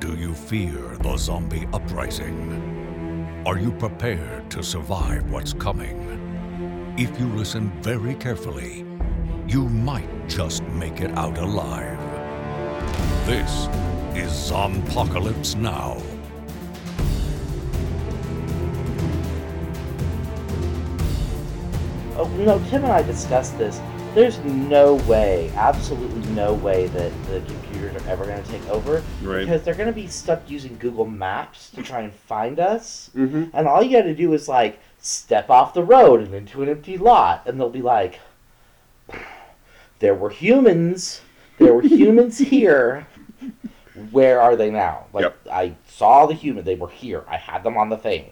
Do you fear the zombie uprising? Are you prepared to survive what's coming? If you listen very carefully, you might just make it out alive. This is Zombpocalypse Now. Oh, know, Tim and I discussed this. There's no way, absolutely no way that the computers are ever going to take over Right. because they're going to be stuck using Google Maps to try and find us. Mm-hmm. And all you got to do is like step off the road and into an empty lot, and they'll be like, "There were humans. There were humans here. Where are they now? Like Yep. I saw the human. They were here. I had them on the thing.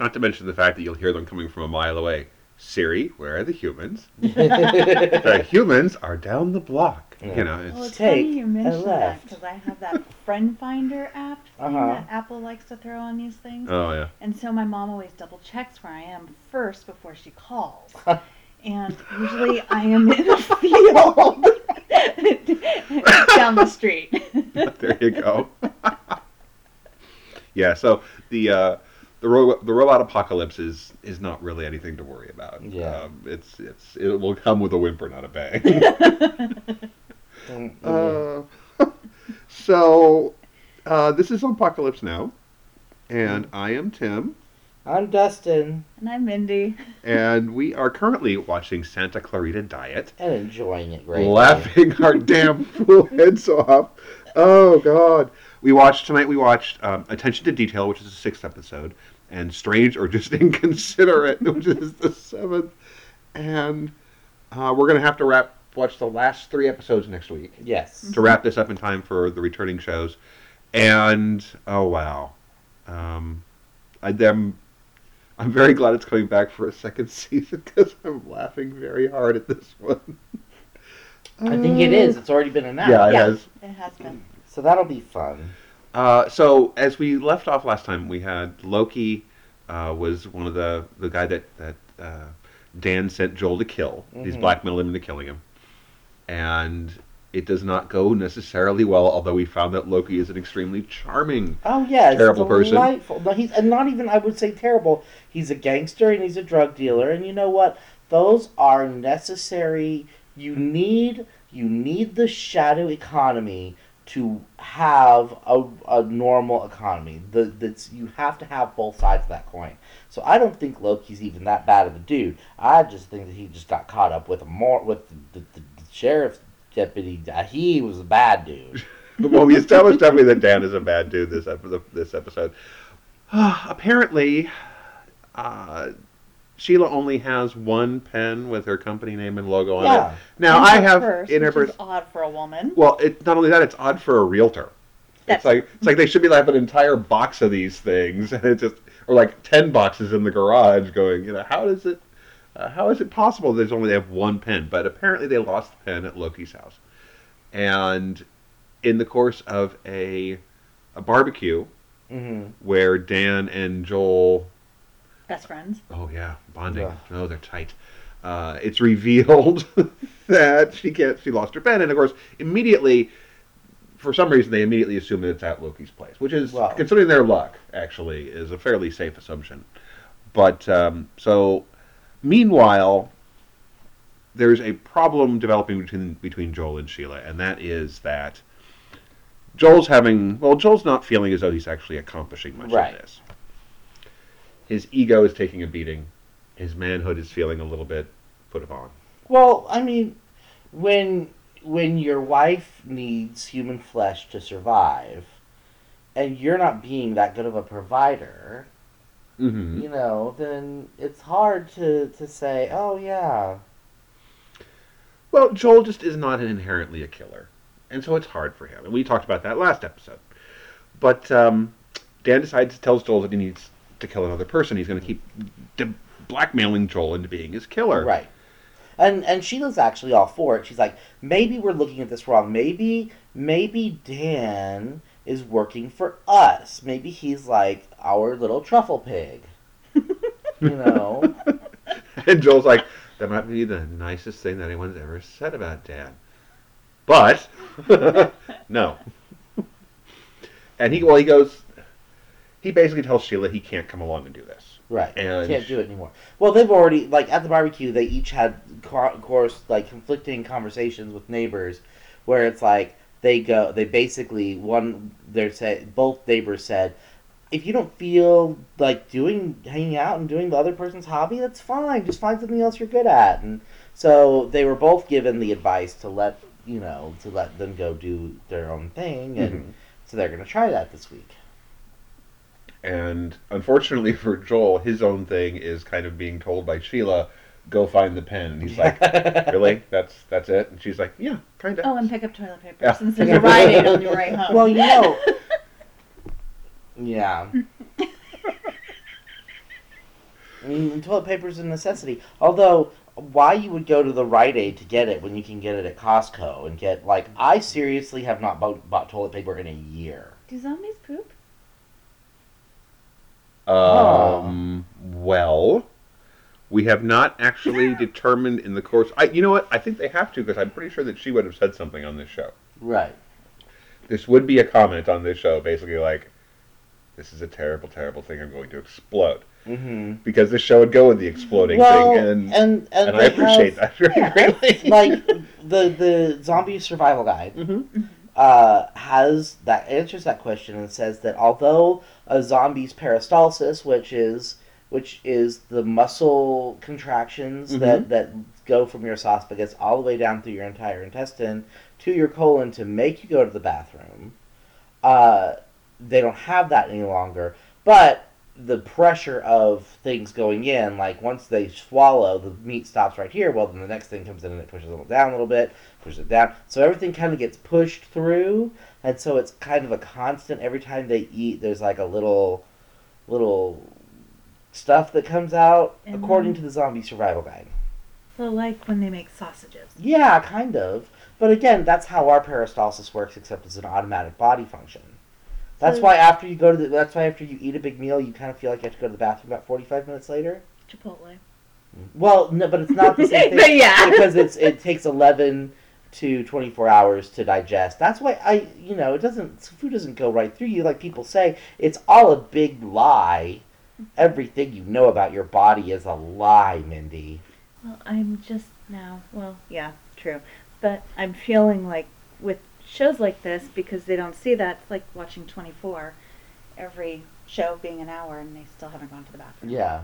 Not to mention the fact that you'll hear them coming from a mile away. Siri, where are the humans? the humans are down the block. Yeah. You know, Well, it's it's Take funny you a mention that because I have that Friend Finder app thing Uh-huh. that Apple likes to throw on these things. oh yeah. And so my mom always double checks where I am first before she calls. and usually I am in a field down the street. there you go. yeah. So the uh, the ro- the robot apocalypse is is not really anything to worry about. Yeah. Um, it's it's it will come with a whimper, not a bang. Uh, so, uh, this is Apocalypse Now, and I am Tim, I'm Dustin and I'm Mindy. and we are currently watching Santa Clarita Diet, and enjoying it greatly. laughing our damn fool heads off. Oh God! We watched tonight. We watched um, Attention to Detail, which is the sixth episode, and Strange or Just Inconsiderate, which is the seventh, and uh, we're gonna have to wrap watch the last three episodes next week. Yes. to wrap this up in time for the returning shows. And oh wow, um, I, am I'm very glad it's coming back for a second season because I'm laughing very hard at this one. I think it is. It's already been announced. Yeah, it Yeah. has. It has been. So that'll be fun. Uh, so as we left off last time, we had Loki uh, was one of the the guy that that uh, Dan sent Joel to kill. He's Mhm. blackmailed him into killing him, and it does not go necessarily well. Although we found that Loki is an extremely charming Oh yeah, Terrible person. No, he's and not even I would say terrible. He's a gangster and he's a drug dealer, and you know what? Those are necessary. You need you need the shadow economy to have a, a normal economy. The that's you have to have both sides of that coin. So I don't think Loki's even that bad of a dude. I just think that he just got caught up with a more with the, the, the sheriff's deputy. Uh, He was a bad dude. well, we established definitely that Dan is a bad dude this episode. This episode. Apparently, uh, Sheila only has one pen with her company name and logo on Yeah. it. Now And I have purse, in her purse. odd for a woman. Well, it, not only that, it's odd for a realtor. It's like it's like they should be like an entire box of these things, and it's just or like ten boxes in the garage. Going, you know, how does it? Uh, how is it possible there's only they have one pen? But apparently they lost the pen at Loki's house, and in the course of a a barbecue hmm where Dan and Joel Best friends. Oh yeah, bonding. Yeah. Oh, they're tight. Uh, it's revealed that she can't. She lost her pen, and of course, immediately, for some reason, they immediately assume that it's at Loki's place, which is, Well- considering their luck, actually, is a fairly safe assumption. But um, so, meanwhile, there's a problem developing between between Joel and Sheila, and that is that Joel's having well, Joel's not feeling as though he's actually accomplishing much Right. of this. His ego is taking a beating. His manhood is feeling a little bit put upon. Well, I mean, when when your wife needs human flesh to survive, and you're not being that good of a provider, Mm-hmm. you know, then it's hard to to say, oh yeah, Well, Joel just is not inherently a killer, and so it's hard for him. And we talked about that last episode. But um, Dan decides tells Joel that he needs to kill another person. He's going to keep de- blackmailing Joel into being his killer. right. And and Sheila's actually all for it. She's like, maybe we're looking at this wrong. Maybe maybe Dan is working for us. Maybe he's like our little truffle pig. you know. And Joel's like, that might be the nicest thing that anyone's ever said about Dan. But, no. and he well he goes. He basically tells Sheila he can't come along and do this. Right. And- Can't do it anymore. Well, they've already like at the barbecue. They each had, of course, like conflicting conversations with neighbors, where it's like they go. They basically one. They said both neighbors said, if you don't feel like doing hanging out and doing the other person's hobby, that's fine. Just find something else you're good at. And so they were both given the advice to let you know to let them go do their own thing, and Mhm. so they're going to try that this week. And unfortunately for Joel, his own thing is kind of being told by Sheila, "Go find the pen." And he's like, "Really? That's that's it?" And she's like, "Yeah, kind of." Oh, and pick up toilet paper Yeah. since there's a Rite Aid on your way home. Well, you know. Yeah. I mean, toilet paper is a necessity. Although, why you would go to the Rite Aid to get it when you can get it at Costco and get like I seriously have not bought, bought toilet paper in a year. Do zombies poop? Um. Well, we have not actually determined in the course. I, you know what? I think they have to because I'm pretty sure that she would have said something on this show. Right. This would be a comment on this show, basically like, "This is a terrible, terrible thing. I'm going to explode." Mm-hmm. Because this show would go with the exploding Well, thing, and and and, and I appreciate have, that very Yeah. greatly. like the the zombie survival guide Mhm. uh, has that answers that question and says that although a zombie's peristalsis, which is which is the muscle contractions Mhm. that that go from your esophagus all the way down through your entire intestine to your colon to make you go to the bathroom, uh, they don't have that any longer. But the pressure of things going in, like once they swallow, the meat stops right here. Well, then the next thing comes in and it pushes it down a little bit, pushes it down. So everything kind of gets pushed through, and so it's kind of a constant. Every time they eat, there's like a little, little stuff that comes out, And according then- to the zombie survival guide. So like when they make sausages. Yeah, kind of. But again, that's how our peristalsis works, except it's an automatic body function. That's So- why after you go to the, that's why after you eat a big meal, you kind of feel like you have to go to the bathroom about forty five minutes later. Chipotle. Well, no, but it's not the same thing but yeah. because it's it takes eleven to twenty four hours to digest. That's why I, you know, it doesn't food doesn't go right through you like people say. It's all a big lie. Everything you know about your body is a lie, Mindy. Well, I'm just now. Well, yeah, true. But I'm feeling like with shows like this because they don't see that. It's like watching 24, every show being an hour, and they still haven't gone to the bathroom. Yeah.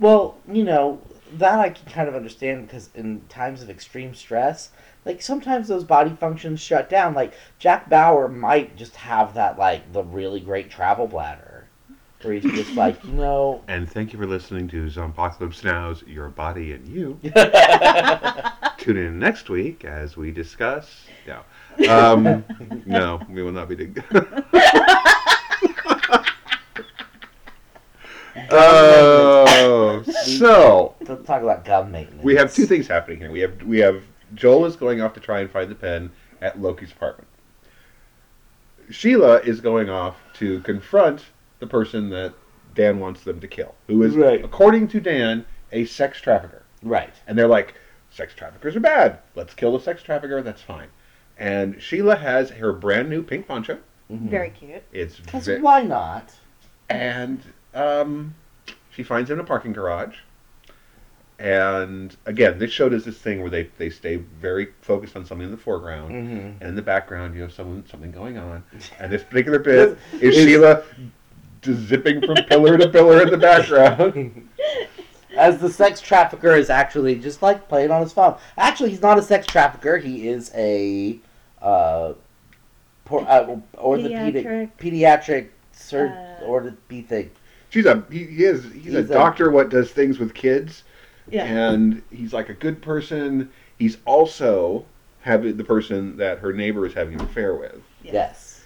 Well, you know, that I can kind of understand because in times of extreme stress, like sometimes those body functions shut down. Like Jack Bauer might just have that, like, the really great travel bladder. Where he's just like, you know. And thank you for listening to Zombpocalypse Now's Your Body and You. Tune in next week as we discuss. No. Um, no, we will not be doing. Oh, so Let's talk about gum maintenance. we have two things happening here. We have we have Joel is going off to try and find the pen at Loki's apartment. Sheila is going off to confront the person that Dan wants them to kill, who is, Right. according to Dan, a sex trafficker. Right. And they're like, sex traffickers are bad. Let's kill the sex trafficker. That's fine. And Sheila has her brand new pink poncho. Mhm. Very cute. It's Because ve- why not? and um, she finds him in a parking garage. And again, this show does this thing where they, they stay very focused on something in the foreground, Mm-hmm. and in the background you have someone something going on. And this particular bit is Is- Sheila just zipping from pillar to pillar in the background. As the sex trafficker is actually just like playing on his phone. Actually, he's not a sex trafficker. He is a uh, por- uh, orthopedic Pediatric, pediatric sur- uh, orthopedic. She's a he, he is he's, a He's a- doctor. what does things with kids? Yeah. and he's like a good person. He's also having the person that her neighbor is having an affair with, Yeah. Yes,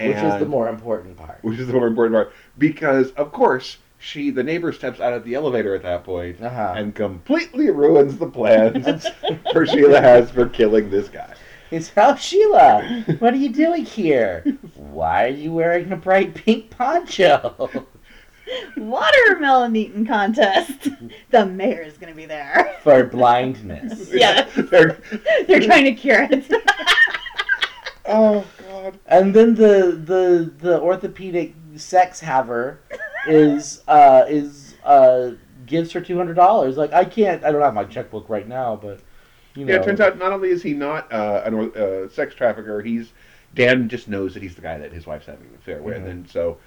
and, which is the more important part. which is the more important part because of course she the neighbor steps out of the elevator at that point Uh-huh. and completely ruins the plans for Sheila has for killing this guy. He's oh Sheila, what are you doing here? Why are you wearing a bright pink poncho? Watermelon eating contest. the mayor is going to be there. For blindness. Yeah. They're- They're trying to cure it. Oh God. god. And then the the the orthopedic sex haver is uh is uh gives her two hundred dollars. Like I can't. I don't have my checkbook right now, but you know. Yeah, it turns out not only is he not uh, an uh, sex trafficker, he's Dan just knows that he's the guy that his wife's having an affair with, Mhm. and so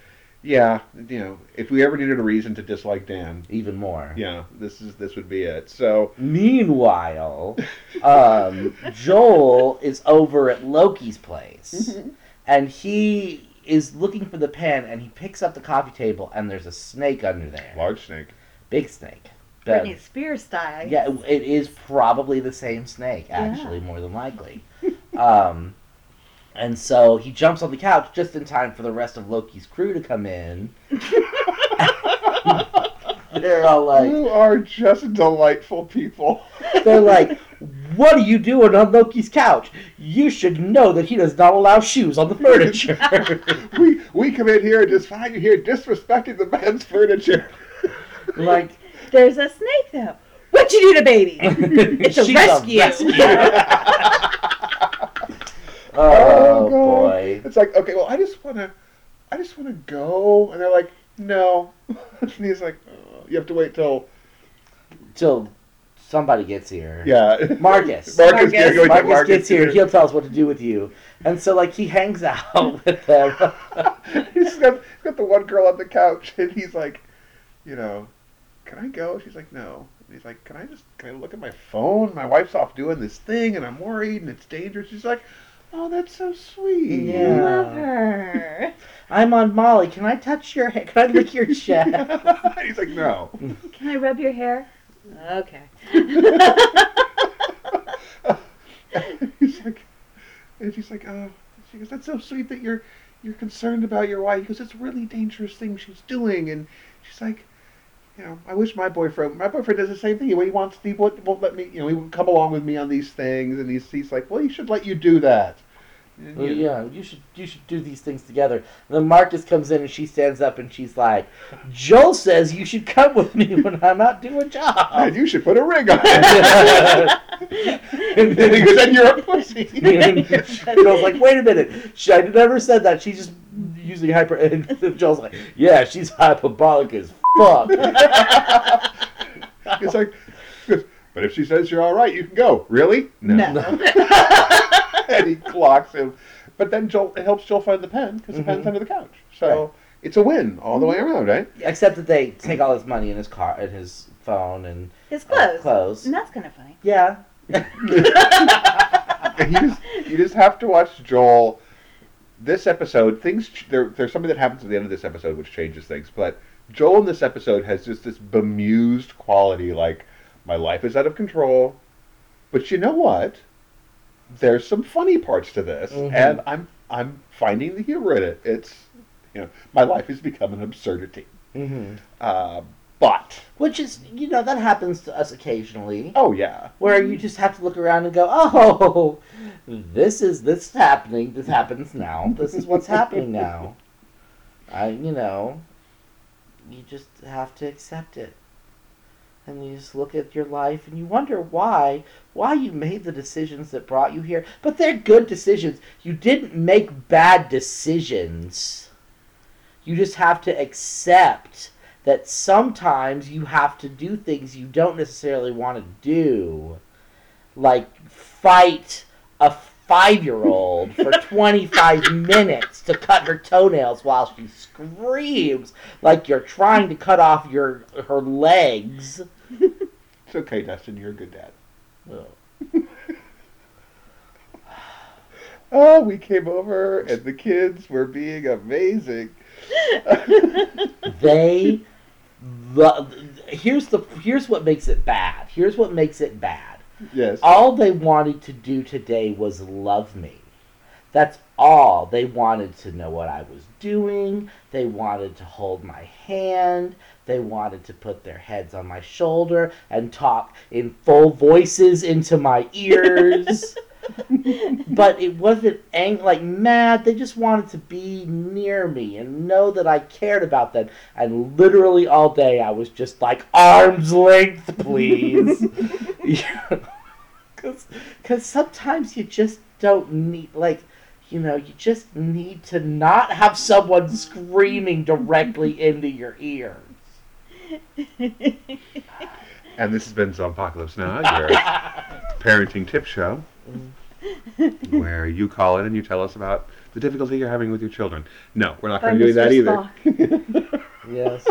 yeah, you know, if we ever needed a reason to dislike Dan, even more. yeah, this is this would be it. So Meanwhile, um, Joel is over at Loki's place, and he is looking for the pen, and he picks up the coffee table, and there's a snake under there, large snake. big snake. That- Britney Spears style. yeah, it is probably the same snake, actually, more than likely. um, and so he jumps on the couch just in time for the rest of Loki's crew to come in. They're all like, you are just delightful people. They're like, what are you doing on Loki's couch? You should know that he does not allow shoes on the furniture. we we come in here and just find you here disrespecting the man's furniture. like, There's a snake though. What you do to baby? It's a she's rescue. Oh, oh, God. boy. It's like, okay, well, I just want to, I just want to go, and they're like, no, and he's like, oh, you have to wait till, Till somebody gets here. yeah, Marcus. Marcus, Marcus. yeah, go Marcus, Marcus gets here. He'll tell us what to do with you. And so, like, he hangs out with them. he's got, he's got the one girl on the couch, and he's like, you know, can I go? She's like, no. And he's like, can I just, can I look at my phone? My wife's off doing this thing, and I'm worried, and it's dangerous. She's like, oh, that's so sweet. Yeah. Love her. I'm on Molly. Can I touch your hair? Can I lick your chest? he's like, no. Can I rub your hair? Okay. he's like, and she's like, oh, she goes, that's so sweet that you're you're concerned about your wife. He goes, it's a really dangerous thing she's doing, and she's like, you know, I wish my boyfriend, my boyfriend does the same thing. He wants, he won't, won't let me, you know, he would come along with me on these things, and he's he's like, well, he should let you do that. And, Well, you know, yeah, you should you should do these things together. And then Marcus comes in and she stands up and she's like, "Joel says you should come with me when I'm out doing a "And job." you should put a ring on it. and then he goes, and you're a pussy. and Joel's like, "Wait a minute, she, I never said that. She's just using hyper." And Joel's like, "Yeah, she's hyperbolic as fuck." It's like, but if she says you're all right, you can go. Really? No. no. and he clocks him. But then Joel it helps Joel find the pen because the pen's under the couch. So it's a win all the way around, right? Except that they take all his money in his car, and his phone, and His uh, clothes. clothes. And that's kind of funny. Yeah. You just you just have to watch Joel. This episode, things there, there's something that happens at the end of this episode which changes things. But Joel in this episode has just this bemused quality, like my life is out of control. But you know what? There's some funny parts to this, Mhm. and I'm I'm finding the humor in it. It's you know my life has become an absurdity. hmm Uh, but Which is, you know, that happens to us occasionally. oh yeah, where you just have to look around and go, "Oh, this is this is happening. This happens now. This is what's happening now." I, you know, you just have to accept it, and you just look at your life and you wonder why why you made the decisions that brought you here. But they're good decisions. You didn't make bad decisions. You just have to accept that sometimes you have to do things you don't necessarily want to do. Like fight a five year old for 25 minutes to cut her toenails while she screams like you're trying to cut off your her legs. it's okay, Dustin. You're a good dad. Ugh. Oh, we came over and the kids were being amazing. They lo- here's the here's what makes it bad. Here's what makes it bad. Yes. All they wanted to do today was love me. That's all. They wanted to know what I was doing. They wanted to hold my hand. They wanted to put their heads on my shoulder and talk in full voices into my ears. But it wasn't ang- like mad. They just wanted to be near me and know that I cared about them. And literally all day I was just like, arm's length, please. Because sometimes you just don't need, like, you know, you just need to not have someone screaming directly into your ears. And this has been Zombpocalypse Now, your parenting tip show, where you call in and you tell us about the difficulty you're having with your children. No, we're not going to do that Mr. either. Yes.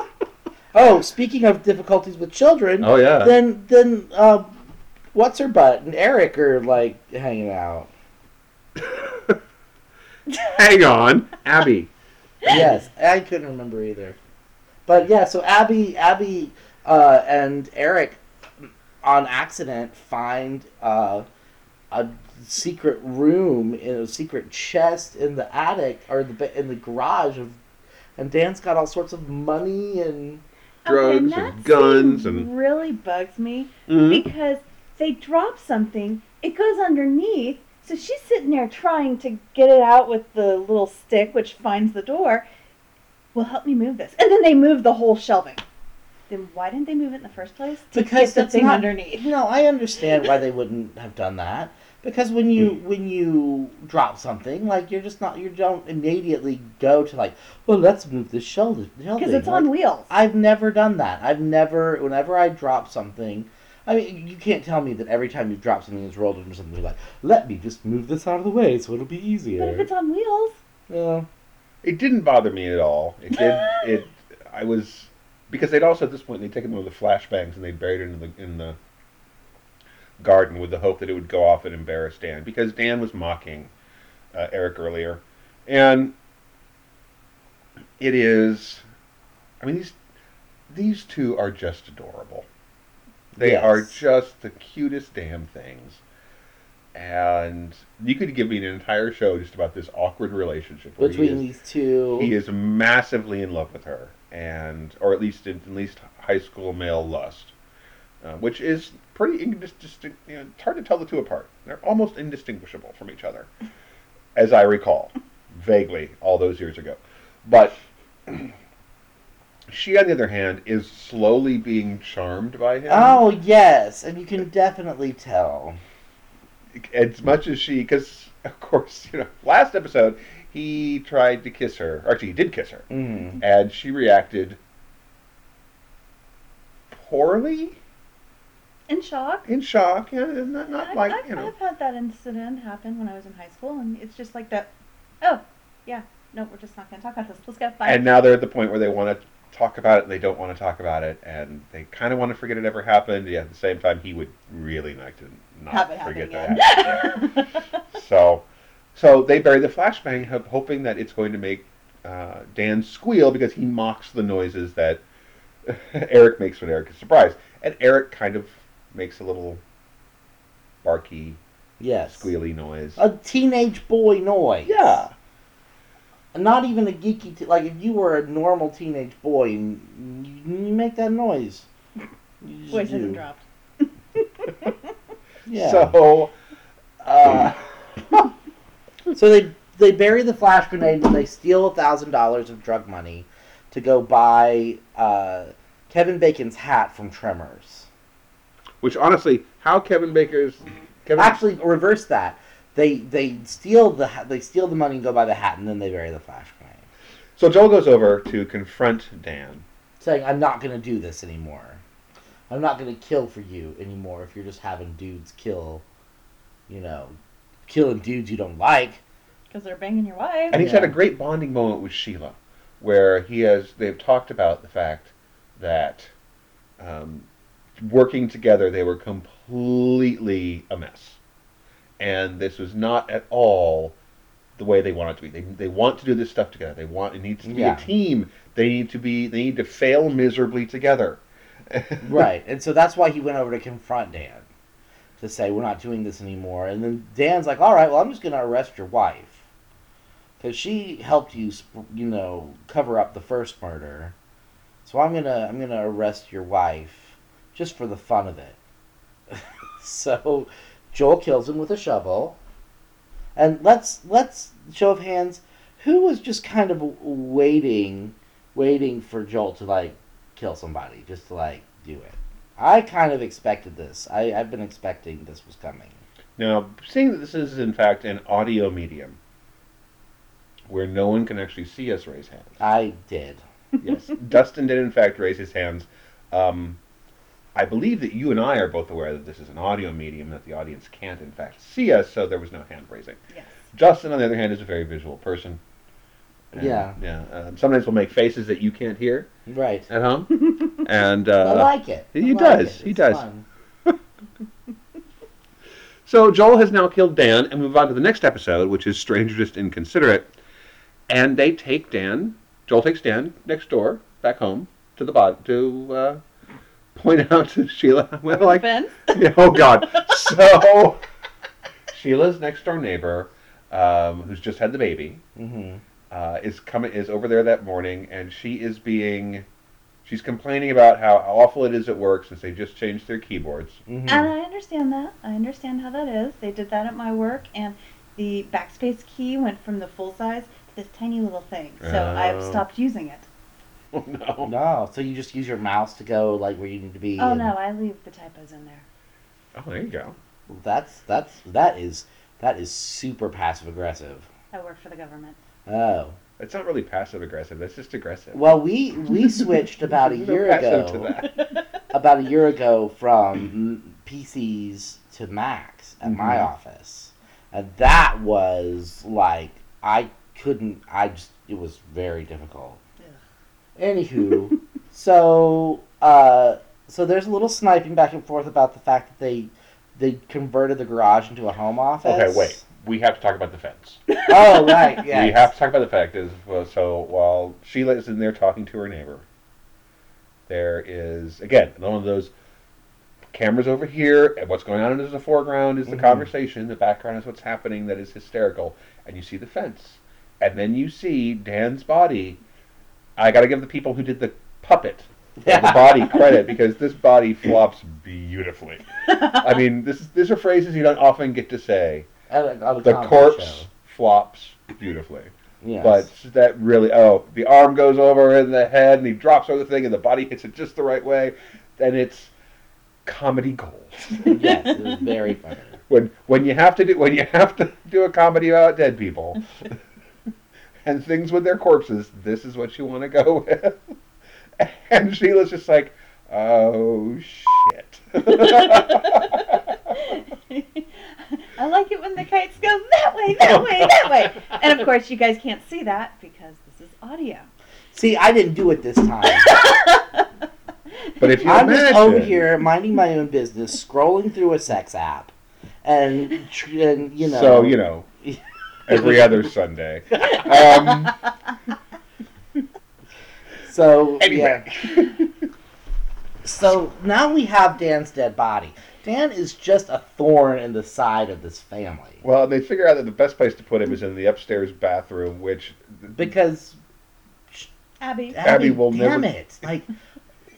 Oh, speaking of difficulties with children, Oh yeah. then then uh, what's her butt and Eric are like hanging out. Hang on, Abby. yes, I couldn't remember either. But yeah, so Abby, Abby, uh, and Eric, on accident, find uh, a secret room in a secret chest in the attic or the in the garage of, and Dan's got all sorts of money and Drugs and, and that guns scene and- really bugs me Mhm. because they drop something, it goes underneath, so she's sitting there trying to get it out with the little stick, which finds the door. Well, help me move this, and then they move the whole shelving. Then why didn't they move it in the first place? To because get the that's thing not, underneath. No, I understand why they wouldn't have done that. Because when you mm. when you drop something, like you're just not you don't immediately go to like, well, let's move this shelving. Because it's on wheels. I've never done that. I've never whenever I drop something. I mean, you can't tell me that every time you drop something that's rolled into something, you're like, let me just move this out of the way so it'll be easier. but if it's on wheels, Yeah. It didn't bother me at all. It did. it. I was because they'd also at this point they'd taken one of the flashbangs and they'd buried it in the in the garden with the hope that it would go off and embarrass Dan because Dan was mocking uh, Eric earlier, and it is. I mean these these two are just adorable. They Yes. are just the cutest damn things. And you could give me an entire show just about this awkward relationship Between is- these two. he is massively in love with her, and or at least in, at least high school male lust, uh, which is pretty indistinct. You know, it's hard to tell the two apart. They're almost indistinguishable from each other, as I recall, vaguely all those years ago. But she, on the other hand, is slowly being charmed by him. Oh yes, and you can definitely tell. as much as she, because of course, you know, last episode he tried to kiss her, or actually he did kiss her. Mm. and she reacted poorly, in shock. in shock, yeah, not, not I've, like I've, you know. I've had that incident happen when I was in high school, and it's just like that. Oh, yeah. No, we're just not going to talk about this. Let's go. Bye. And now they're at the point where they want to talk about it, and they don't want to talk about it, and they kind of want to forget it ever happened. Yet at the same time, he would really like to not forget that. So, so they bury the flashbang, ho- hoping that it's going to make uh, Dan squeal because he mocks the noises that Eric makes when Eric is surprised, and Eric kind of makes a little barky, Yes. squealy noise. A teenage boy noise. yeah. Not even a geeky. T- like if you were a normal teenage boy and you, you make that noise. You Voice do. hasn't dropped. Yeah. So, uh, So they they bury the flash grenade and they steal a thousand dollars of drug money to go buy uh, Kevin Bacon's hat from Tremors. Which honestly, how Kevin Baker's Kevin Actually, reverse that. They they steal the they steal the money and go buy the hat and then they bury the flash grenade, So Joel goes over to confront Dan. saying, "I'm not going to do this anymore. I'm not going to kill for you anymore. If you're just having dudes kill, you know, killing dudes you don't like." Because they're banging your wife. And he's Yeah. had a great bonding moment with Sheila, where he has they've talked about the fact that um, working together they were completely a mess, and this was not at all the way they want it to be. They, they want to do this stuff together. They want it needs to be Yeah. a team. They need to be they need to fail miserably together. right. And so that's why he went over to confront Dan to say, We're not doing this anymore. And then Dan's like, All right, well, I'm just going to arrest your wife. Because she helped you, you know, cover up the first murder. So I'm going to I'm gonna arrest your wife just for the fun of it. so Joel kills him with a shovel. And let's, let's, show of hands, who was just kind of waiting, waiting for Joel to, like, kill somebody just to like do it. I kind of expected this. I, I've been expecting this was coming. Now, seeing that this is in fact an audio medium, where no one can actually see us raise hands. I did. Yes, Dustin did in fact raise his hands. Um, I believe that you and I are both aware that this is an audio medium, that the audience can't in fact see us, so there was no hand raising. Yes. Justin, on the other hand, is a very visual person. And, Yeah. Yeah. Um, sometimes we'll make faces that you can't hear Right. at home, and I uh, like it. I he like does, it. he does. fun. So Joel has now killed Dan, and move on to the next episode, which is Strange or Just Inconsiderate. And they take Dan. Joel takes Dan next door, back home to the bod to uh, point out to Sheila. Well, like, Fence? yeah, oh God. So Sheila's next door neighbor, um, who's just had the baby, Mhm. uh, is coming is over there that morning, and she is being. She's complaining about how awful it is at work since they just changed their keyboards. Mhm. And I understand that. I understand how that is. They did that at my work, and the backspace key went from the full size to this tiny little thing. So I've Oh. stopped using it. Oh no. No, so you just use your mouse to go like where you need to be. Oh and- no, I leave the typos in there. Oh, there you go. That's that's that is that is super passive aggressive. I work for the government. Oh. It's not really passive aggressive. That's just aggressive. Well, we we switched about a There's no year ago. to that. About a year ago from PCs to Macs at my Mhm. office, and that was like I couldn't. I just it was very difficult. Anywho, so uh, so there's a little sniping back and forth about the fact that they they converted the garage into a home office. Okay, wait. We have to talk about the fence. Oh right, yeah. We have to talk about the fact is well, so while Sheila is in there talking to her neighbor, there is again one of those cameras over here, and what's going on in the foreground is the Mhm. conversation. The background is what's happening that is hysterical, and you see the fence, and then you see Dan's body. I got to give the people who did the puppet the body credit because this body flops beautifully. I mean, this these are phrases you don't often get to say. At a- at a The corpse show. flops beautifully. Yes. But that really, oh, the arm goes over in the head and he drops over the thing and the body hits it just the right way. And it's comedy gold. yes, it was very funny. when when you have to do when you have to do a comedy about dead people and things with their corpses, this is what you want to go with. And Sheila's just like, oh shit. I like it when the kites go that way, that way, that way. And of course, you guys can't see that because this is audio. See, I didn't do it this time. but if you I'm just over here minding my own business, scrolling through a sex app, and, and you know. so you know, every other Sunday. Um, So anyway, yeah. So now we have Dan's dead body. Dan is just a thorn in the side of this family well, they figure out that the best place to put him is in the upstairs bathroom, which because Abby. Abby, will damn never- it! Like,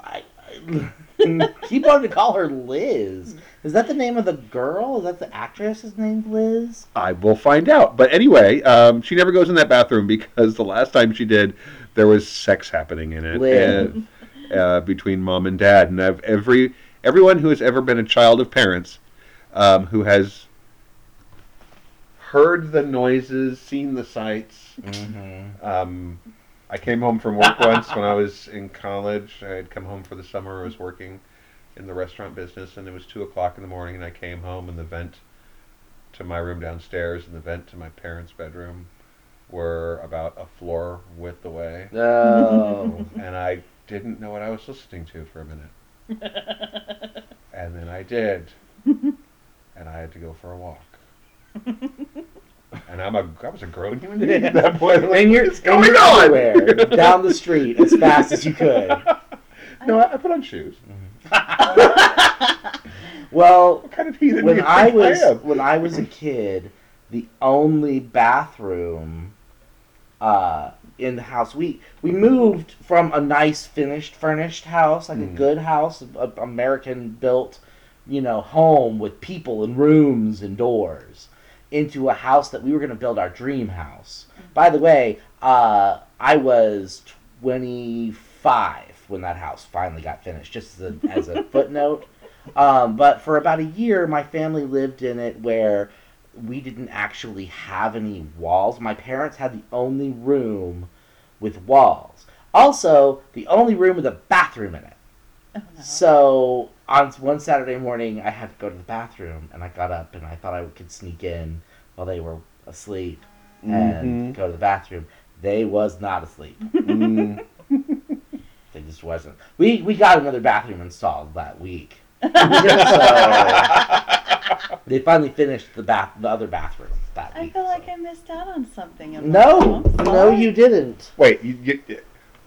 I, I keep wanting to call her Liz. Is that the name of the girl? Is that the actress's name, Liz? I will find out. But anyway, um, she never goes in that bathroom because the last time she did, there was sex happening in it and, uh, between mom and dad. And I've, every everyone who has ever been a child of parents um, who has heard the noises, seen the sights. Mm-hmm. Um, I came home from work once when I was in college. I had come home for the summer. I was working in the restaurant business, and it was two o'clock in the morning. And I came home, and the vent to my room downstairs and the vent to my parents' bedroom were about a floor width away, Oh. and I didn't know what I was listening to for a minute, and then I did, and I had to go for a walk. And I'm a I was a grown human being at that point. Like, and you're, "What's and going you're on?" everywhere, down the street as fast as you could. no, I, I put on shoes. Well, What kind of heathen do when you I think was am? when I was a kid, the only bathroom uh, in the house we we moved from a nice finished furnished house, like a Mm. good house, a American built, you know, home with people and rooms and doors, into a house that we were going to build our dream house. By the way, uh, I was twenty five when that house finally got finished. Just as a, as a footnote. Um, but for about a year, my family lived in it where we didn't actually have any walls. My parents had the only room with walls. Also, the only room with a bathroom in it. Oh, no. So on one Saturday morning, I had to go to the bathroom, and I got up and I thought I could sneak in while they were asleep and Mhm. go to the bathroom. They was not asleep. Mm. They just wasn't. We we got another bathroom installed that week. so they finally finished the bath the other bathroom that I week. feel like so. I missed out on something. No, like, I'm no, you didn't. Wait, you, you,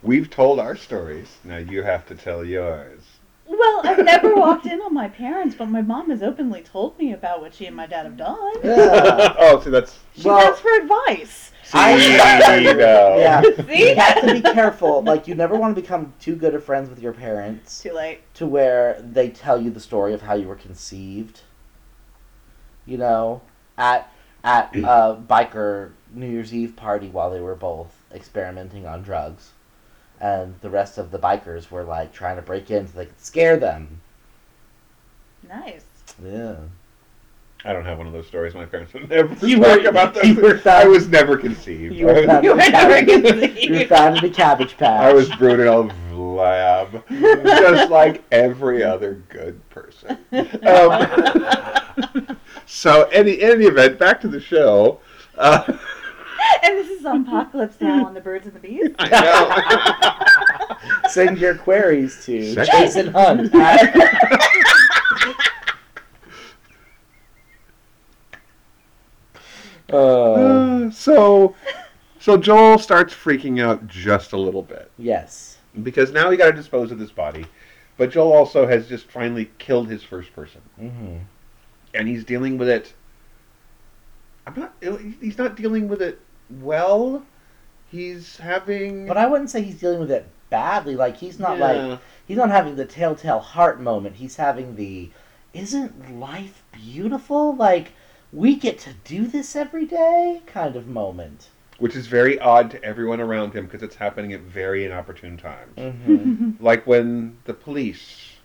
we've told our stories. Now you have to tell yours. Well, I've never walked in on my parents, but my mom has openly told me about what she and my dad have done. Yeah. oh, see, that's. She Well- asked for advice. see, I- See, no. Yeah. See? You have to be careful. Like you never want to become too good of friends with your parents Too late. to where they tell you the story of how you were conceived. You know, at at a biker New Year's Eve party while they were both experimenting on drugs, and the rest of the bikers were like trying to break in so they could scare them. Nice. Yeah. I don't have one of those stories. My parents would never You talk were- about those. you were I was never conceived. You were I found, You were never conceived. you were found in a cabbage patch. I was brewed in a lab, just like every other good person. Um, so, any in any event, back to the show. Uh, and this is on Apocalypse Now on the Birds and the Bees. I know. Send your queries to Send- Jason Hunt. at- uh, Uh, so, so Joel starts freaking out just a little bit yes. because now he got to dispose of this body, but Joel also has just finally killed his first person, hmm and he's dealing with it. I'm not. He's not dealing with it well. He's having. But I wouldn't say he's dealing with it badly. Like he's not Yeah. like he's not having the telltale heart moment. He's having the isn't life beautiful? Like we get to do this every day kind of moment. which is very odd to everyone around him because it's happening at very inopportune times. hmm Like when the police.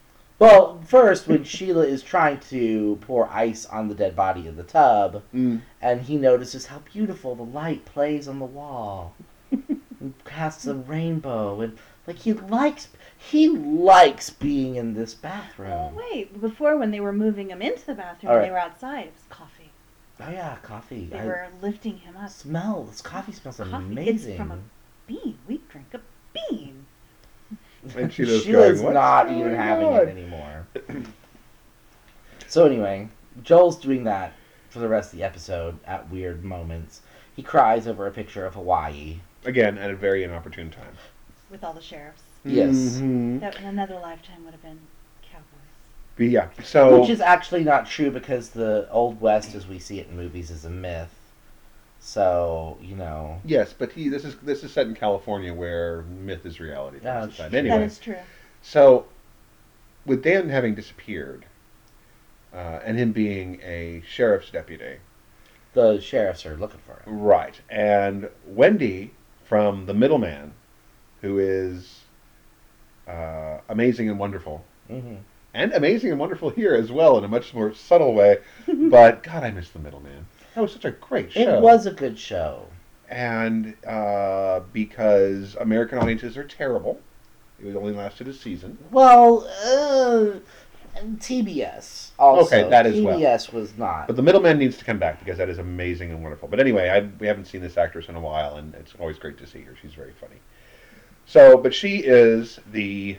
Well, first when Sheila is trying to pour ice on the dead body in the tub, mm. and he notices how beautiful the light plays on the wall, and casts a rainbow, and like he likes he likes being in this bathroom. Oh, wait. Before, when they were moving him into the bathroom, All when right. they were outside, it was coffee. Oh yeah, coffee. They I were lifting him up. smell this coffee smells Coffee. amazing. It's from a bean. We drink a bean. And Sheila's Sheila's going, "What's not going even having on?" it anymore. so anyway, Joel's doing that for the rest of the episode at weird moments. He cries over a picture of Hawaii. Again, at a very inopportune time. With all the sheriffs. Yes. Mhm. That in another lifetime would have been cowboys. But yeah. So. Which is actually not true because the Old West, as we see it in movies, is a myth. So you know, Yes, but he. This is this is set in California where myth is reality. most Oh, of the time. sure. Anyway, That is true. so with Dan having disappeared, uh, and him being a sheriff's deputy, the sheriffs are looking for him. Right. And Wendy from The Middleman, who is uh, amazing and wonderful. hmm And amazing and wonderful here as well in a much more subtle way. but God, I miss The Middleman. That was such a great show. It was a good show. And uh, because American audiences are terrible, it only lasted a season. Well, uh, TBS also. Okay, that is well. TBS was not. But The Middleman needs to come back because that is amazing and wonderful. But anyway, I, we haven't seen this actress in a while, and it's always great to see her. She's very funny. So, but she is the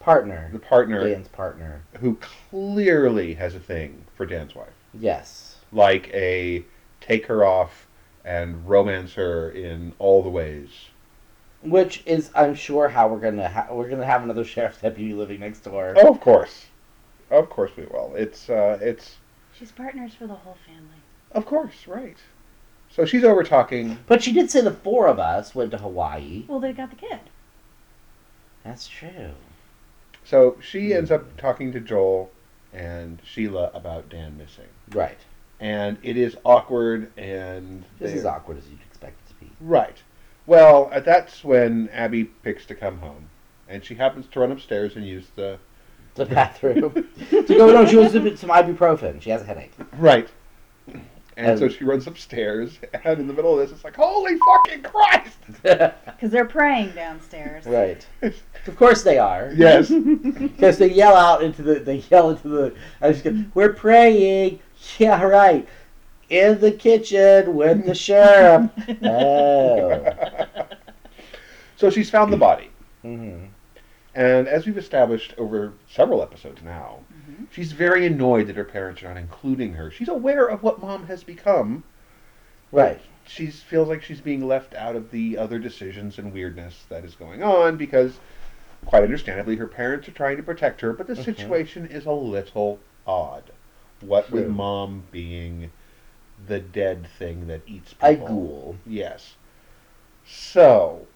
partner. the partner Dan's partner. who clearly has a thing for Dan's wife, Yes. Like a take her off and romance her in all the ways. Which is, I'm sure, how we're gonna ha- we're gonna have another sheriff's deputy living next door. Oh, of course, of course we will. It's uh, it's She's partners for the whole family. of course right. So she's over talking. But she did say the four of us went to Hawaii. Well, they got the kid. That's true. So she ends up talking to Joel and Sheila about Dan missing, Right. And it is awkward and Just they're- as awkward as you'd expect it to be. Right. Well, uh, that's when Abby picks to come home, and she happens to run upstairs and use the The bathroom. to go, no, she wants to get some ibuprofen. She has a headache. right. And, And- so she runs upstairs, and in the middle of this, it's like, holy fucking Christ! Because they're praying downstairs. right. Of course they are. Yes. Because they yell out into the, they yell into the, I just go, we're praying. Yeah, right. In the kitchen with the sheriff. Oh. so she's found the body. hmm And as we've established over several episodes now, Mhm. she's very annoyed that her parents are not including her. She's aware of what mom has become. Right. She feels like she's being left out of the other decisions and weirdness that is going on because, quite understandably, her parents are trying to protect her, but the Mhm. situation is a little odd. What with mom being the dead thing that eats people. ghoul. Yes. So,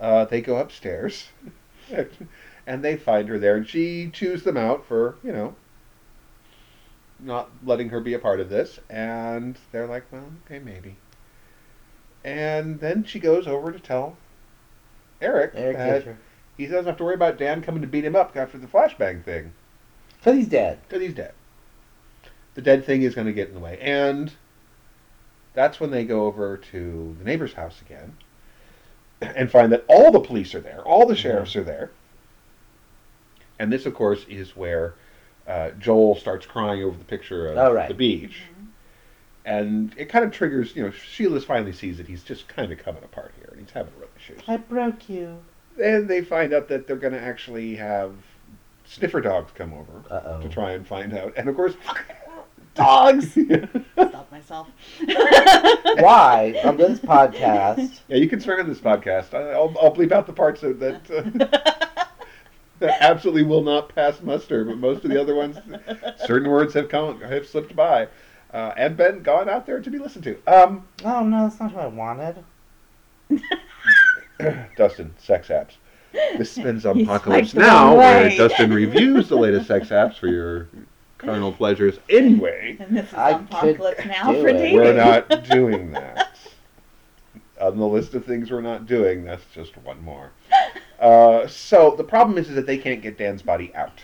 uh, they go upstairs, and they find her there, and she chews them out for, you know, not letting her be a part of this, and they're like, well, okay, maybe. And then she goes over to tell Eric, Eric that he doesn't have to worry about Dan coming to beat him up after the flashbang thing, Because he's dead. because he's dead. The dead thing is going to get in the way, and that's when they go over to the neighbor's house again and find that all the police are there, all the sheriffs are there. And this, of course, is where uh, Joel starts crying over the picture of Oh, right. the beach. And it kind of triggers, you know, Sheila finally sees that he's just kind of coming apart here, and he's having real issues. I broke you. And they find out that they're going to actually have sniffer dogs come over Uh to try and find out. And of course, Dogs. Stop myself. Why on this podcast? Yeah, you can swear on this podcast. I- I'll, I'll bleep out the parts of that uh, that absolutely will not pass muster, but most of the other ones, certain words have come have slipped by, uh, and been gone out there to be listened to. Um, Oh no, that's not what I wanted. Dustin, sex apps. This has been You Apocalypse Now, where. Dustin reviews the latest sex apps for your carnal pleasures. Anyway, And this is I apocalypse could now do for it. dating. we're not doing that. On the list of things we're not doing, that's just one more. Uh, so the problem is, is that they can't get Dan's body out.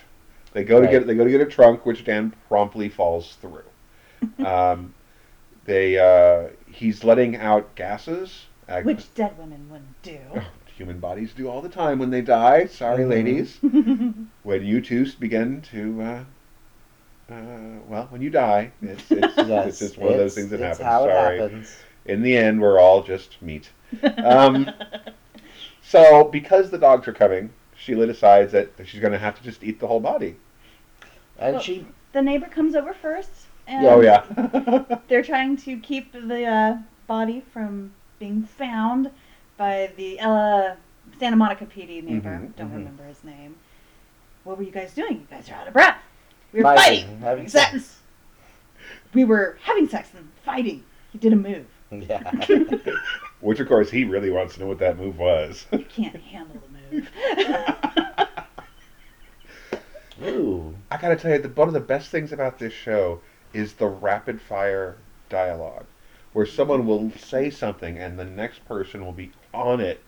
They go to get they go to get a trunk, which Dan promptly falls through. Um, they uh, he's letting out gases. Which dead women wouldn't do. human bodies do all the time when they die. Sorry, Mhm. ladies. When you two begin to, uh, uh, well, when you die, it's it's, Yes, it's just one of those things that happens. how Sorry. happens. In the end, we're all just meat. Um, so, because the dogs are coming, Sheila decides that she's going to have to just eat the whole body. And Well- she, the neighbor comes over first, and Oh yeah. they're trying to keep the uh, body from being found by the uh, Santa Monica PD neighbor. Mhm, Don't mhm. remember his name. What were you guys doing? You guys are out of breath. We were Fighting, fighting. having sex. sex. We were having sex and fighting. He did a move. yeah. Which, of course, he really wants to know what that move was. You can't handle the move. Ooh. I gotta tell you, the, one of the best things about this show is the rapid fire dialogue, where someone will say something and the next person will be on it,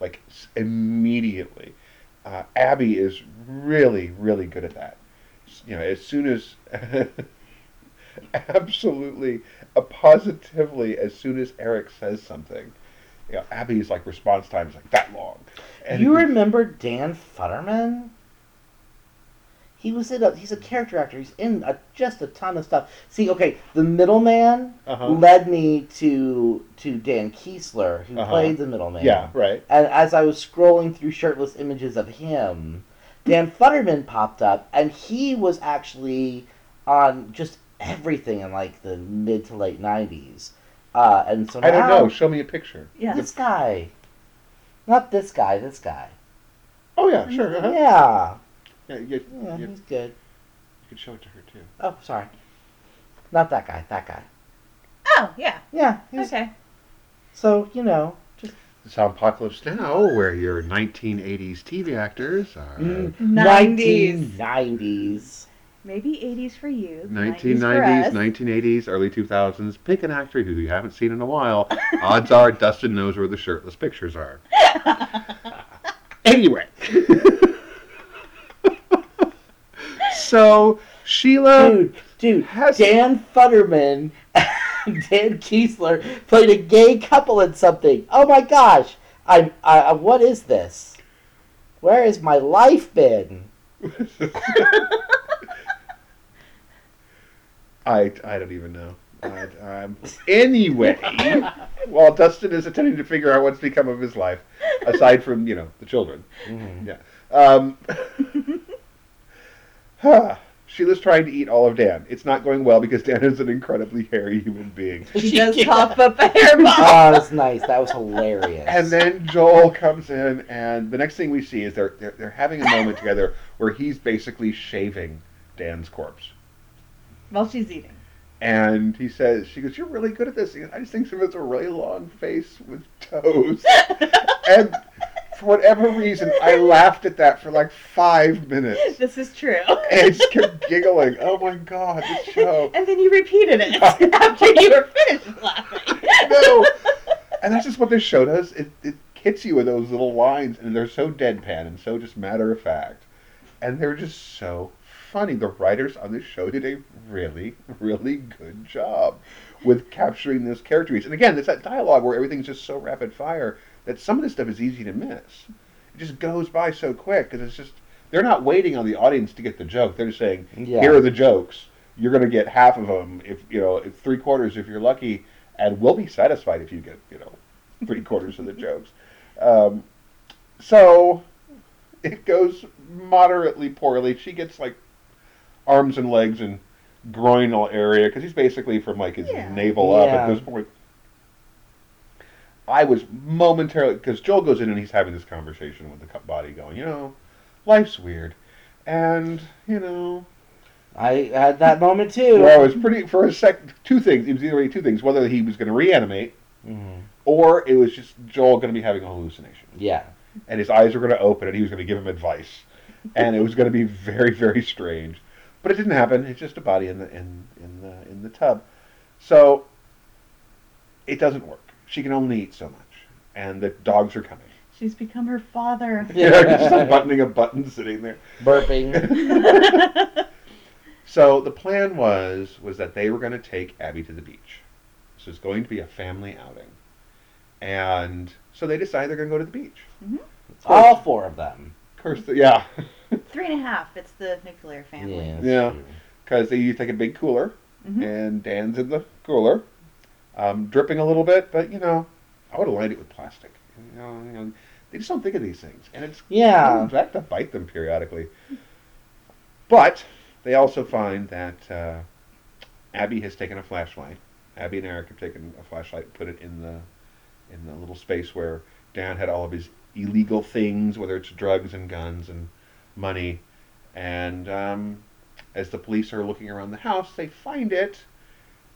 like s- immediately. Uh, Abby is really, really good at that. You know, as soon as, absolutely, uh, positively, as soon as Eric says something, you know, Abby's like response time is like that long. you remember Dan Futterman? He was in a. He's a character actor. He's in a, just a ton of stuff. See, okay, the middleman Uh-huh. led me to to Dan Keeslar, who Uh-huh. played the middleman. Yeah, right. And as I was scrolling through shirtless images of him, Dan Futterman popped up, and he was actually on just everything in like the mid to late '90s. Uh, and so I don't know. Show me a picture. yeah. This guy, not this guy. This guy. Oh yeah, sure. Uh-huh. Yeah, Yeah, you, yeah, you, he's good. you could show it to her too. Oh, sorry, not that guy. That guy. Oh, yeah. Yeah. Okay. So you know, just It's Apocalypse Now, where your 1980s TV actors are mm, 90s. 1990s. Maybe 80s for you. 1990s, 90s 1980s, early 2000s. Pick an actor who you haven't seen in a while. Odds are Dustin knows where the shirtless pictures are. Anyway. so, Sheila. Dude, dude, has- Dan Futterman Dan Keeslar played a gay couple in something. Oh my gosh! I'm. I, I, what is this? Where has my life been? I, I don't even know. I, um, anyway, while Dustin is attempting to figure out what's become of his life, aside from you know the children, Mhm. yeah. Um, huh. Sheila's trying to eat all of Dan. It's not going well because Dan is an incredibly hairy human being. She does Yeah. cough up a hairball. Oh, that's nice. That was hilarious. And then Joel comes in, and the next thing we see is they're, they're they're having a moment together where he's basically shaving Dan's corpse. While she's eating. And he says, she goes, "You're really good at this." He goes, I just think of it as a really long face with toes. and for whatever reason, I laughed at that for like five minutes. This is true. And I just kept giggling. Oh my god, this show. And then you repeated it after you were finished laughing. No. And that's just what this show does. It it hits you with those little lines, and they're so deadpan and so just matter of fact, and they're just so funny. The writers on this show did a really, really good job with capturing those characters. And again, it's that dialogue where everything's just so rapid fire that some of this stuff is easy to miss. It just goes by so quick because it's just they're not waiting on the audience to get the joke. They're just saying, Yeah. "Here are the jokes. You're going to get half of them if you know, if three quarters if you're lucky." and we'll be satisfied if you get you know three quarters of the jokes. Um, so it goes moderately poorly. She gets like arms and legs and groinal area because he's basically from like his Yeah. navel up at this point. I was momentarily because Joel goes in and he's having this conversation with the body, going, you know, life's weird, and you know, I had that moment too. well, it was pretty for a sec. Two things. It was either way, two things: whether he was going to reanimate, Mhm. or it was just Joel going to be having a hallucination, Yeah. and his eyes were going to open, and he was going to give him advice, and it was going to be very, very strange. But it didn't happen. It's just a body in the in in the in the tub, so it doesn't work. She can only eat so much, and the dogs are coming. She's become her father. Yeah, just unbuttoning a button, sitting there. Burping. So the plan was was that they were going to take Abby to the beach. This was going to be a family outing, and so they decide they're going to go to the beach. All four of them. Of course, the, yeah, Three and a half. It's the nuclear family. Yeah. that's Yeah. true. because they take a big cooler, Mhm. and Dan's in the cooler, um, dripping a little bit, but you know, I would have lined it with plastic. You know, you know, they just don't think of these things, and it's Yeah. They have to bite them periodically. But they also find that uh, Abby has taken a flashlight. Abby and Eric have taken a flashlight and put it in the in the little space where Dan had all of his illegal things, whether it's drugs and guns and money. And um, as the police are looking around the house, they find it,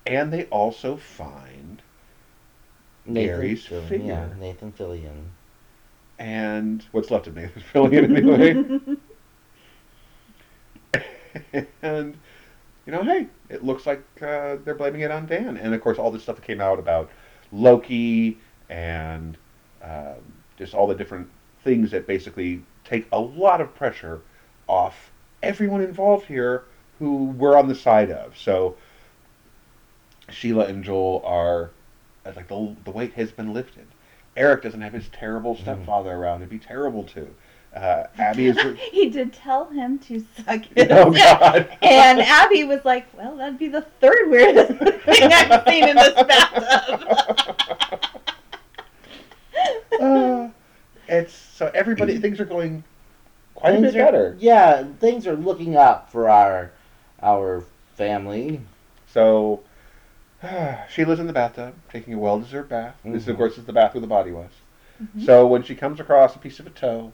and they also find Gary's Fillion, figure. Yeah, Nathan Fillion. and what's left of Nathan Fillion anyway. and you know, hey, it looks like uh, they're blaming it on Dan. And of course, all this stuff that came out about Loki and um, just all the different things that basically take a lot of pressure off everyone involved here who we're on the side of. So Sheila and Joel are uh, like the the weight has been lifted. Eric doesn't have his terrible stepfather around. It'd be terrible to. Uh, Abby is. he did tell him to suck his oh God. And Abby was like, "Well, that'd be the third weirdest thing I've seen in this bathtub." Uh, it's so everybody things are going quite a bit are- better. Yeah, things are looking up for our our family. So Sheila's in the bathtub taking a well-deserved bath. This, of Mhm. course, is the bath where the body was. Mhm. So when she comes across a piece of a toe,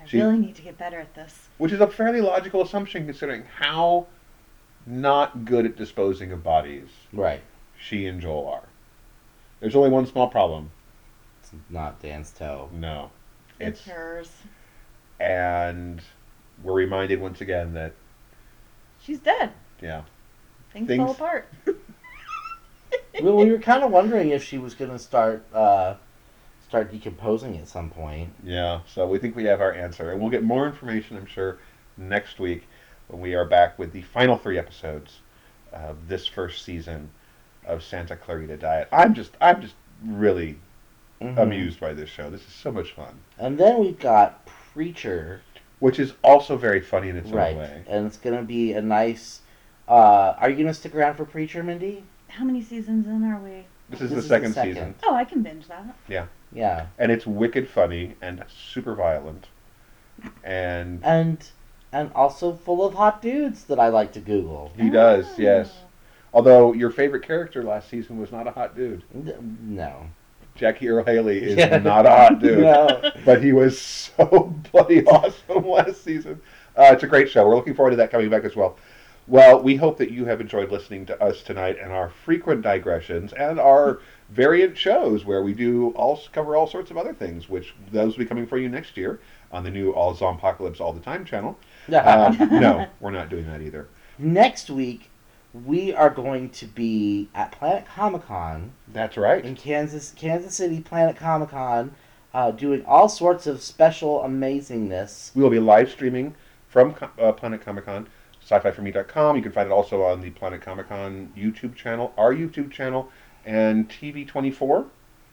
I She- really need to get better at this. which is a fairly logical assumption considering how not good at disposing of bodies Right. she and Joel are. There's only one small problem. It's not Dan's toe. No. It's, hers. and we're reminded once again that She's dead. yeah, Things, Things- fall apart. well, we were kind of wondering if she was going to start uh, start decomposing at some point. yeah. So we think we have our answer, and we'll get more information, I'm sure, next week when we are back with the final three episodes of this first season of Santa Clarita Diet. I'm just I'm just really Mhm. amused by this show. This is so much fun, And then we've got Preacher, which is also very funny in its right? own way. And it's gonna be a nice. Uh, are you gonna stick around for Preacher, Mindy? How many seasons in are we? This is This the is the second second. season, Oh, I can binge that. Yeah, Yeah. and it's wicked funny and super violent, and and and also full of hot dudes that I like to Google. he does Oh. yes. Although your favorite character last season was not a hot dude. N- No, Jackie Earle Haley is Yeah. not a hot dude. No. but he was so bloody awesome last season. Uh, it's a great show. We're looking forward to that coming back as well. Well, we hope that you have enjoyed listening to us tonight and our frequent digressions and our variant shows where we do all cover all sorts of other things, which those will be coming for you next year on the new All Zombpocalypse All the Time channel. Uh, no, we're not doing that either. Next week, we are going to be at Planet Comicon That's right. in Kansas, Kansas City. Planet Comicon, uh, doing all sorts of special amazingness. We will be live streaming from Co- uh, Planet Comicon, sci-fi4me.com. You can find it also on the Planet Comicon YouTube channel, our YouTube channel, and TV24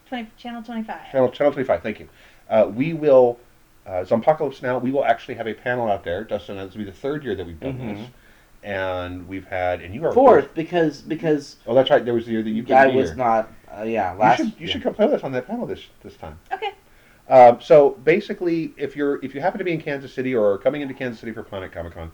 20, channel 25. channel channel 25. Thank you. Uh, we will. Uh, Zombpocalypse now. We will actually have a panel out there. Dustin, this will be the third year that we've done Mhm. this, and we've had and you are Fourth, because because Oh, that's right. There was the year that you couldn't I was here. not. Uh, yeah, You last. should you yeah. should come play with us on that panel this this time. Okay. Um, so basically, if you're if you happen to be in Kansas City or are coming into Kansas City for Planet Comicon,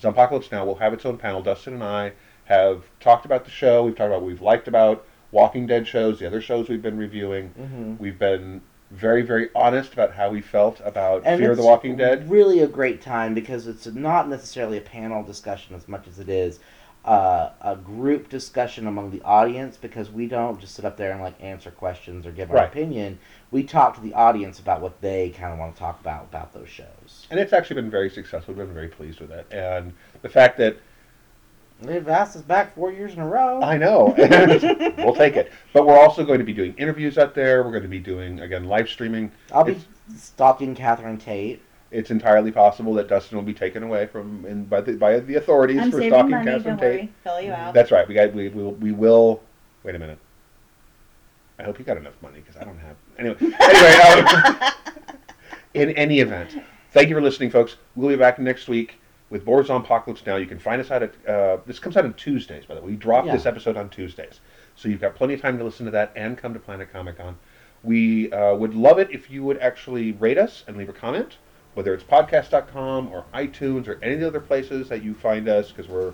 Zombpocalypse Now will have its own panel. Dustin and I have talked about the show. We've talked about what we've liked about Walking Dead shows, the other shows we've been reviewing. Mhm. We've been very very honest about how we felt about And Fear the Walking Dead. Really a great time because it's not necessarily a panel discussion as much as it is uh, a group discussion among the audience because we don't just sit up there and like answer questions or give our Right. opinion. We talk to the audience about what they kind of want to talk about about those shows. And it's actually been very successful. We've been very pleased with it. And the fact that They've asked us back four years in a row. I know. we'll take it. But we're also going to be doing interviews out there. We're going to be doing, again, live streaming. I'll be stalking Catherine Tate. It's entirely possible that Dustin will be taken away from in, by, the, by the authorities I'm for saving stalking money, Catherine don't Tate. worry. Fill you out. That's right. We got we will we will. Wait a minute. I hope you got enough money because I don't have. Anyway, anyway. Um, in any event, thank you for listening, folks. We'll be back next week with Boards on Apocalypse Now. You can find us out at. Uh, this comes out on Tuesdays, by the way. We drop Yeah. this episode on Tuesdays, so you've got plenty of time to listen to that and come to Planet Comicon. We uh, would love it if you would actually rate us and leave a comment, whether it's podcast.com or iTunes or any of the other places that you find us, because we're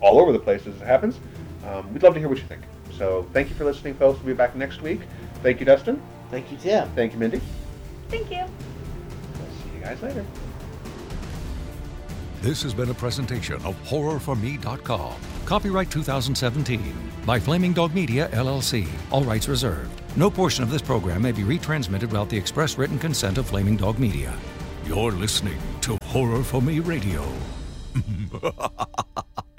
all over the place as it happens. Um, we'd love to hear what you think. So thank you for listening, folks. We'll be back next week. Thank you, Dustin. Thank you, Tim. Thank you, Mindy. Thank you. We'll see you guys later. This has been a presentation of HorrorForMe.com. Copyright 2017 by Flaming Dog Media, LLC. All rights reserved. No portion of this program may be retransmitted without the express written consent of Flaming Dog Media. You're listening to Horror for Me Radio.